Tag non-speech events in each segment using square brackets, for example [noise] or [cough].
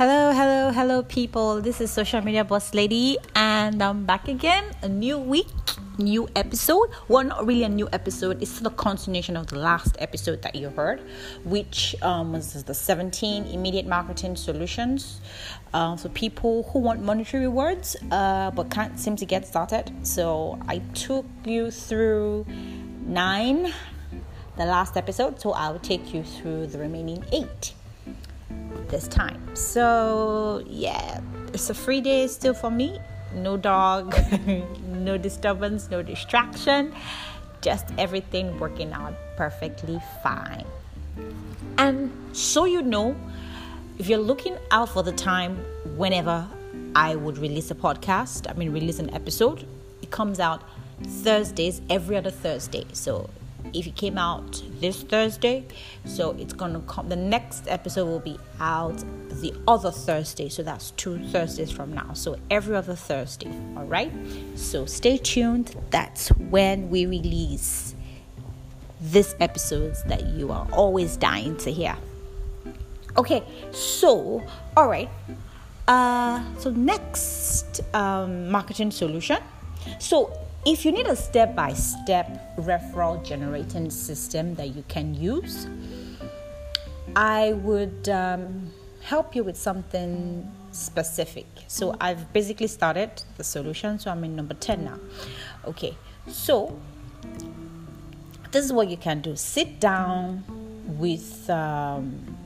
Hello, hello, hello, people. This is Social Media Boss Lady, and I'm back again. A new week, new episode. Well, not really a new episode, it's the continuation of the last episode that you heard, which um, was the 17 immediate marketing solutions uh, for people who want monetary rewards uh, but can't seem to get started. So I took you through nine the last episode, so I'll take you through the remaining eight this time. So, yeah, it's a free day still for me. No dog, [laughs] no disturbance, no distraction, just everything working out perfectly fine. And so you know, if you're looking out for the time whenever I would release a podcast, I mean, release an episode, it comes out Thursdays, every other Thursday. So if it came out this Thursday, so it's gonna come. The next episode will be out the other Thursday, so that's two Thursdays from now. So every other Thursday, all right. So stay tuned. That's when we release this episodes that you are always dying to hear. Okay, so all right. Uh, so next um, marketing solution. So if you need a step by step referral generating system that you can use, I would um, help you with something specific. So I've basically started the solution, so I'm in number 10 now. Okay, so this is what you can do sit down with um,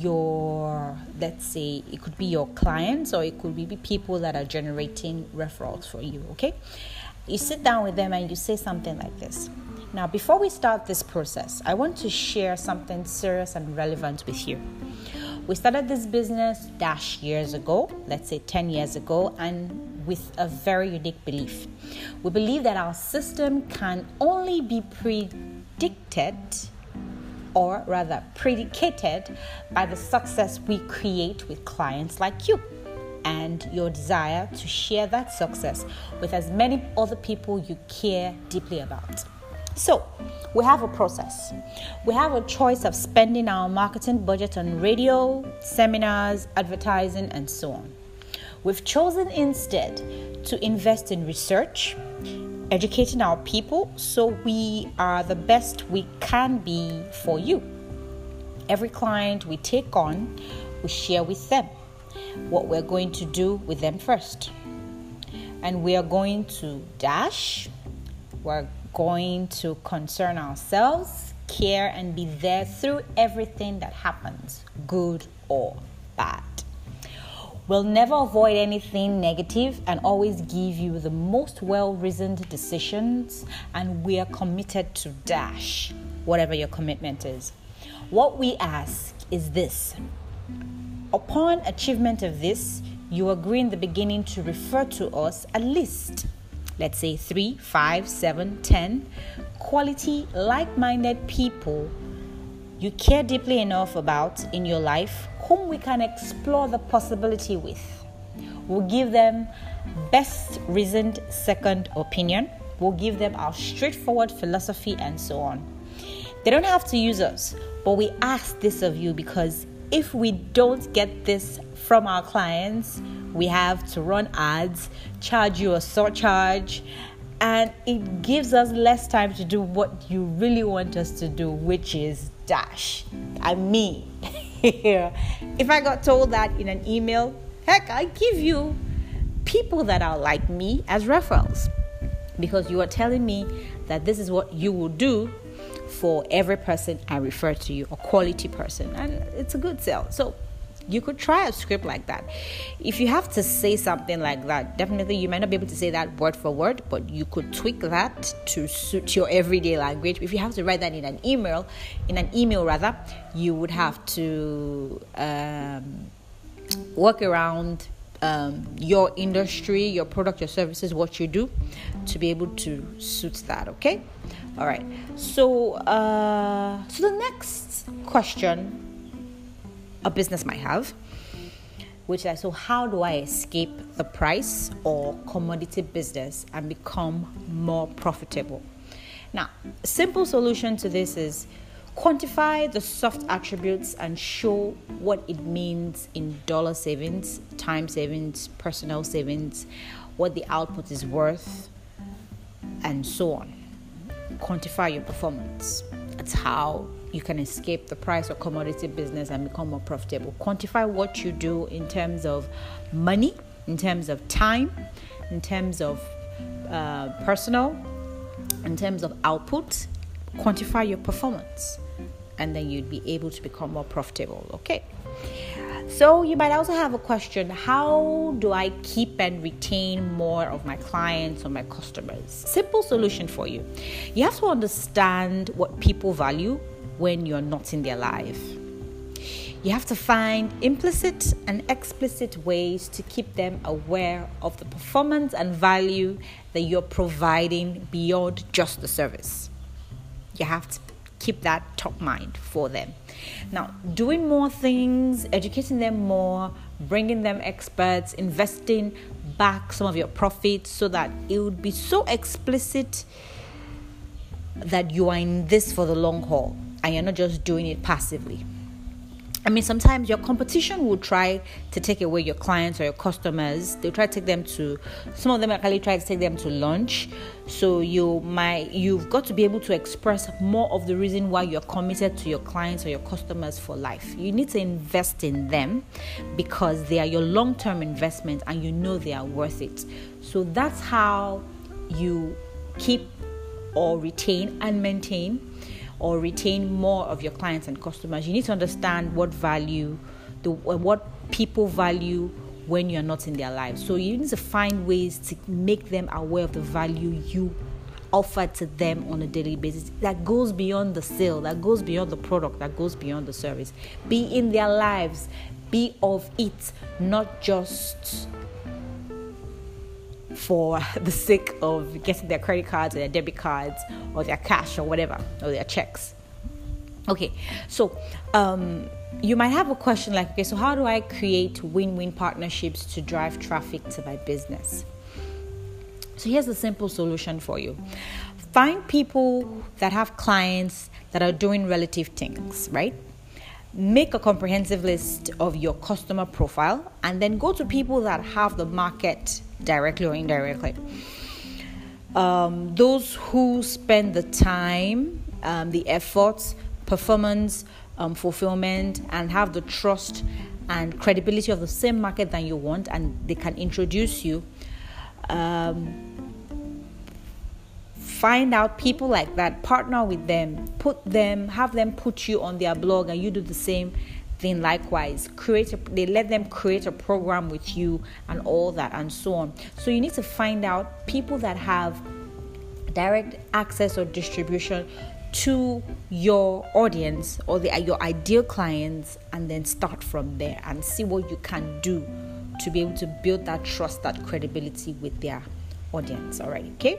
your let's say it could be your clients or it could be people that are generating referrals for you okay? You sit down with them and you say something like this. Now before we start this process i want to share something serious and relevant with you. We started this business dash years ago let's say 10 years ago and with a very unique belief. We believe that our system can only be predicted or rather predicated by the success we create with clients like you and your desire to share that success with as many other people you care deeply about. So, we have a process. We have a choice of spending our marketing budget on radio, seminars, advertising, and so on. We've chosen instead to invest in research, educating our people so we are the best we can be for you. Every client we take on, we share with them what we're going to do with them first. And we are going to dash, we're going to concern ourselves, care, and be there through everything that happens, good or bad. We'll never avoid anything negative and always give you the most well reasoned decisions, and we are committed to dash whatever your commitment is. What we ask is this upon achievement of this, you agree in the beginning to refer to us at least, let's say, three, five, seven, ten quality, like minded people you care deeply enough about in your life whom we can explore the possibility with. We'll give them best reasoned second opinion. We'll give them our straightforward philosophy and so on. They don't have to use us, but we ask this of you because if we don't get this from our clients, we have to run ads, charge you a surcharge, and it gives us less time to do what you really want us to do, which is dash. I mean, [laughs] if I got told that in an email, heck, I give you people that are like me as referrals because you are telling me that this is what you will do for every person I refer to you, a quality person, and it's a good sale. So you could try a script like that. If you have to say something like that, definitely you might not be able to say that word for word, but you could tweak that to suit your everyday language. If you have to write that in an email, in an email rather, you would have to um, work around um, your industry, your product, your services, what you do, to be able to suit that. Okay, all right. So, uh, so the next question a business might have, which is so how do I escape the price or commodity business and become more profitable? Now, simple solution to this is Quantify the soft attributes and show what it means in dollar savings, time savings, personal savings, what the output is worth, and so on. Quantify your performance. That's how you can escape the price or commodity business and become more profitable. Quantify what you do in terms of money, in terms of time, in terms of uh, personal, in terms of output. Quantify your performance, and then you'd be able to become more profitable. Okay. So, you might also have a question How do I keep and retain more of my clients or my customers? Simple solution for you. You have to understand what people value when you're not in their life. You have to find implicit and explicit ways to keep them aware of the performance and value that you're providing beyond just the service. You have to keep that top mind for them. Now, doing more things, educating them more, bringing them experts, investing back some of your profits so that it would be so explicit that you are in this for the long haul and you're not just doing it passively. I mean, sometimes your competition will try to take away your clients or your customers. They'll try to take them to. Some of them actually try to take them to lunch. So you might you've got to be able to express more of the reason why you're committed to your clients or your customers for life. You need to invest in them because they are your long-term investment and you know they are worth it. So that's how you keep or retain and maintain or retain more of your clients and customers, you need to understand what value, the uh, what people value when you're not in their lives. So you need to find ways to make them aware of the value you offer to them on a daily basis that goes beyond the sale, that goes beyond the product, that goes beyond the service. Be in their lives, be of it, not just for the sake of getting their credit cards or their debit cards or their cash or whatever or their checks. Okay, so um, you might have a question like, okay, so how do I create win win partnerships to drive traffic to my business? So here's a simple solution for you find people that have clients that are doing relative things, right? Make a comprehensive list of your customer profile and then go to people that have the market directly or indirectly. Um, those who spend the time, um, the efforts, performance, um, fulfillment, and have the trust and credibility of the same market that you want, and they can introduce you. Um, find out people like that, partner with them, put them, have them put you on their blog, and you do the same then likewise create a, they let them create a program with you and all that and so on. So you need to find out people that have direct access or distribution to your audience or the, your ideal clients and then start from there and see what you can do to be able to build that trust that credibility with their audience. All right okay?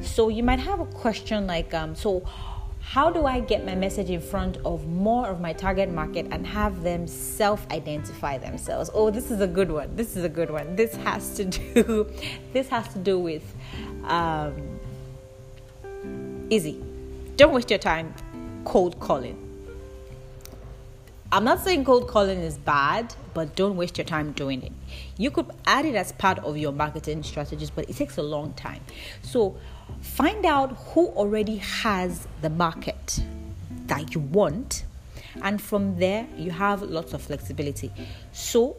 So you might have a question like um so how do I get my message in front of more of my target market and have them self identify themselves? Oh, this is a good one. This is a good one. This has to do [laughs] this has to do with um, easy. Don't waste your time cold calling. I'm not saying cold calling is bad, but don't waste your time doing it. You could add it as part of your marketing strategies, but it takes a long time. So find out who already has the market that you want, and from there, you have lots of flexibility. So,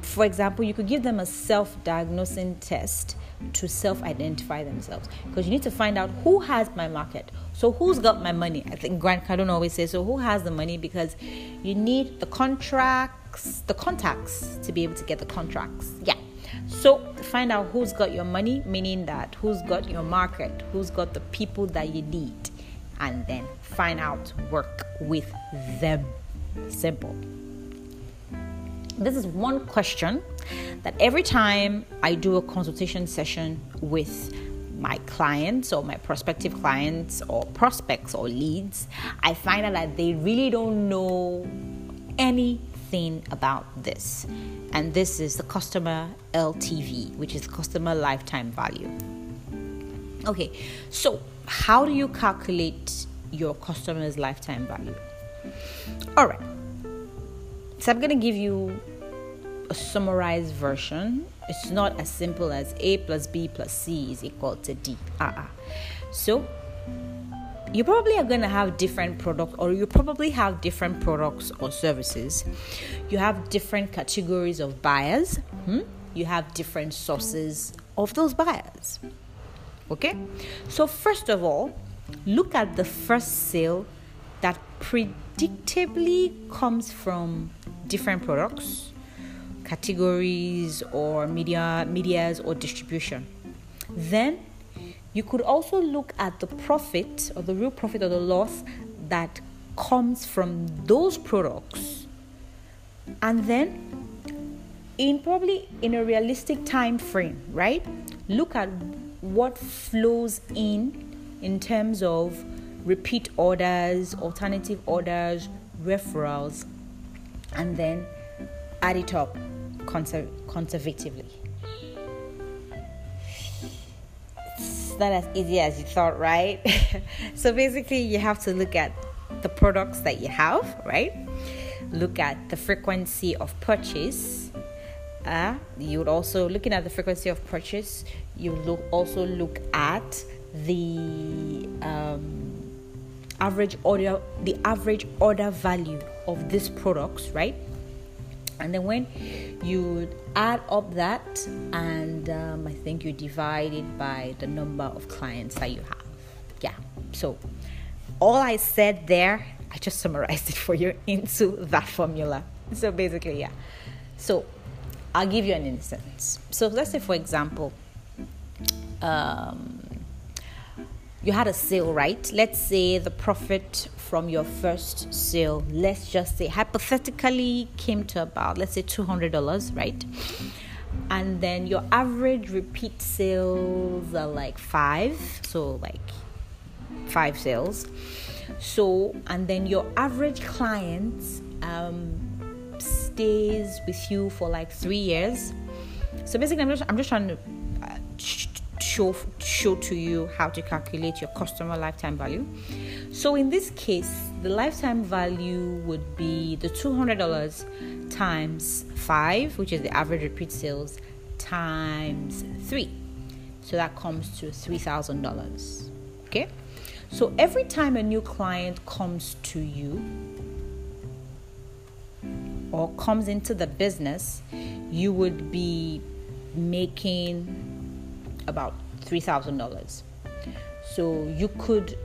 for example, you could give them a self diagnosing test to self identify themselves because you need to find out who has my market. So, who's got my money? I think Grant Cardone always says, So, who has the money? Because you need the contracts, the contacts to be able to get the contracts. Yeah. So, find out who's got your money, meaning that who's got your market, who's got the people that you need, and then find out, work with them. Simple. This is one question that every time I do a consultation session with my clients or my prospective clients or prospects or leads, I find out that they really don't know anything about this. And this is the customer LTV, which is customer lifetime value. Okay, so how do you calculate your customer's lifetime value. All right. So I'm going to give you a summarized version. It's not as simple as A plus B plus C is equal to D. Uh-uh. So you probably are going to have different products or you probably have different products or services you have different categories of buyers hmm? you have different sources of those buyers okay so first of all look at the first sale that predictably comes from different products categories or media medias or distribution then you could also look at the profit or the real profit or the loss that comes from those products. And then in probably in a realistic time frame, right? Look at what flows in in terms of repeat orders, alternative orders, referrals, and then add it up conser- conservatively. It's not as easy as you thought, right? [laughs] so basically, you have to look at the products that you have, right? Look at the frequency of purchase. Uh, you would also looking at the frequency of purchase. You look also look at the um, average order, the average order value of these products, right? And then when you add up that, and um, I think you divide it by the number of clients that you have. Yeah. So all I said there, I just summarized it for you into that formula. So basically, yeah. So I'll give you an instance. So let's say, for example, um, you had a sale, right? Let's say the profit from your first sale, let's just say hypothetically came to about, let's say $200, right? And then your average repeat sales are like five, so like five sales. So, and then your average client um, stays with you for like three years. So basically, I'm just, I'm just trying to show show to you how to calculate your customer lifetime value. So in this case, the lifetime value would be the $200 times 5, which is the average repeat sales, times 3. So that comes to $3,000. Okay? So every time a new client comes to you or comes into the business, you would be making about $3,000. So you could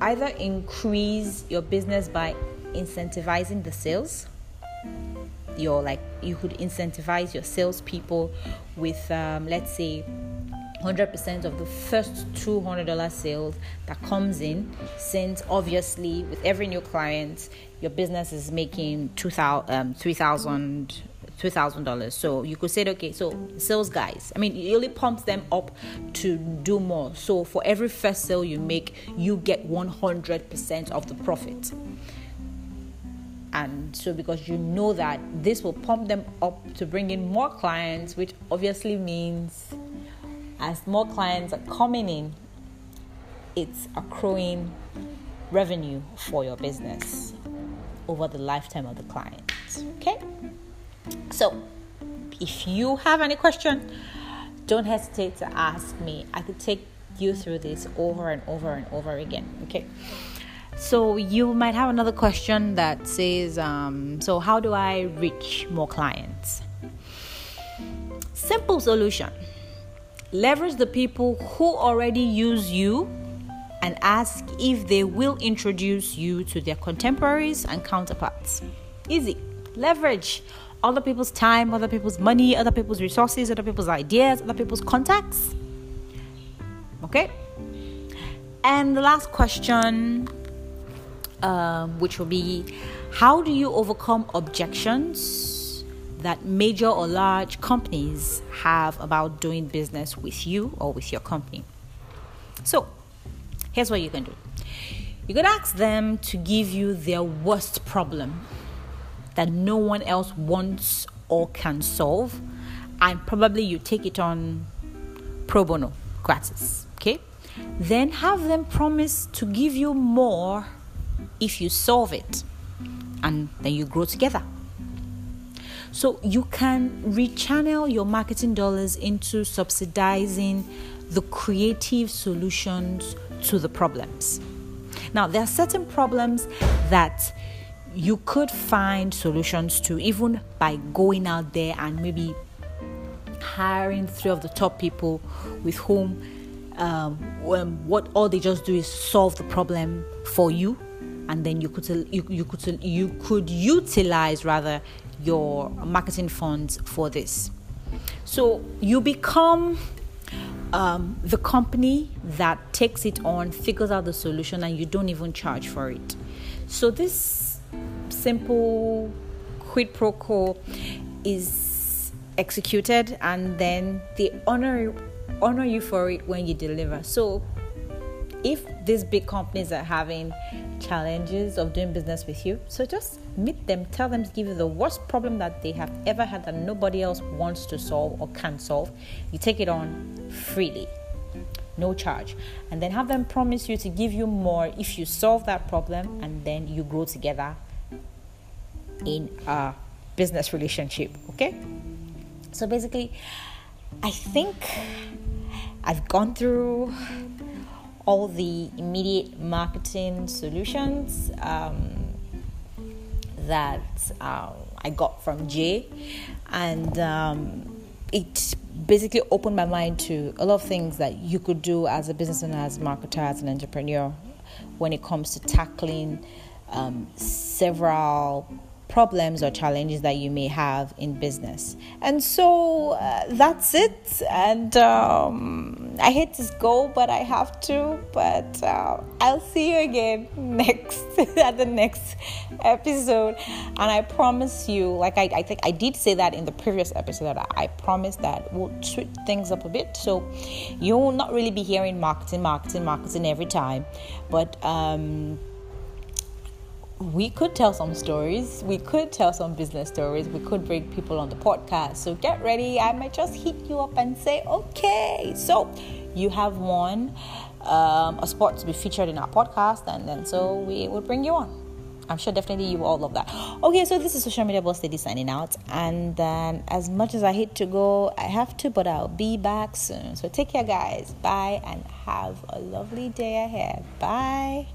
either increase your business by incentivizing the sales. Your like you could incentivize your salespeople with um, let's say 100% of the first $200 sales that comes in since obviously with every new client your business is making 2000 um, 3000 two thousand dollars. So you could say, okay, so sales guys. I mean, it really pumps them up to do more. So for every first sale you make, you get one hundred percent of the profit. And so, because you know that this will pump them up to bring in more clients, which obviously means as more clients are coming in, it's accruing revenue for your business over the lifetime of the client. Okay? So, if you have any question, don't hesitate to ask me. I could take you through this over and over and over again. Okay. So you might have another question that says, um, "So how do I reach more clients?" Simple solution: leverage the people who already use you and ask if they will introduce you to their contemporaries and counterparts. Easy. Leverage other people's time, other people's money, other people's resources, other people's ideas, other people's contacts. Okay? And the last question, um, which will be how do you overcome objections that major or large companies have about doing business with you or with your company? So, here's what you can do you can ask them to give you their worst problem that no one else wants or can solve, and probably you take it on pro bono, gratis. Okay? Then have them promise to give you more if you solve it and then you grow together. So you can rechannel your marketing dollars into subsidizing the creative solutions to the problems. Now, there are certain problems that you could find solutions to even by going out there and maybe hiring three of the top people with whom um, what all they just do is solve the problem for you and then you could you, you could you could utilize rather your marketing funds for this. So you become um, the company that takes it on figures out the solution and you don't even charge for it. So this simple quid pro quo is executed and then they honor honor you for it when you deliver so if these big companies are having challenges of doing business with you. So just meet them, tell them to give you the worst problem that they have ever had that nobody else wants to solve or can solve. You take it on freely, no charge. And then have them promise you to give you more if you solve that problem and then you grow together in a business relationship. Okay? So basically, I think I've gone through all the immediate marketing solutions um, that uh, I got from Jay, and um, it basically opened my mind to a lot of things that you could do as a business owner, as a marketer, as an entrepreneur, when it comes to tackling um, several problems or challenges that you may have in business. And so uh, that's it. And um, I hate to go, but I have to. But uh, I'll see you again [laughs] next at the next episode. And I promise you, like I, I think I did say that in the previous episode, that I promise that we'll switch things up a bit. So you'll not really be hearing marketing, marketing, marketing every time. But um, we could tell some stories. We could tell some business stories. We could bring people on the podcast. So get ready. I might just hit you up and say, okay, so you have won um, a sport to be featured in our podcast, and then so we will bring you on. I'm sure definitely you all love that. Okay, so this is social media boss lady signing out, and then as much as I hate to go, I have to, but I'll be back soon. So take care, guys. Bye, and have a lovely day ahead. Bye.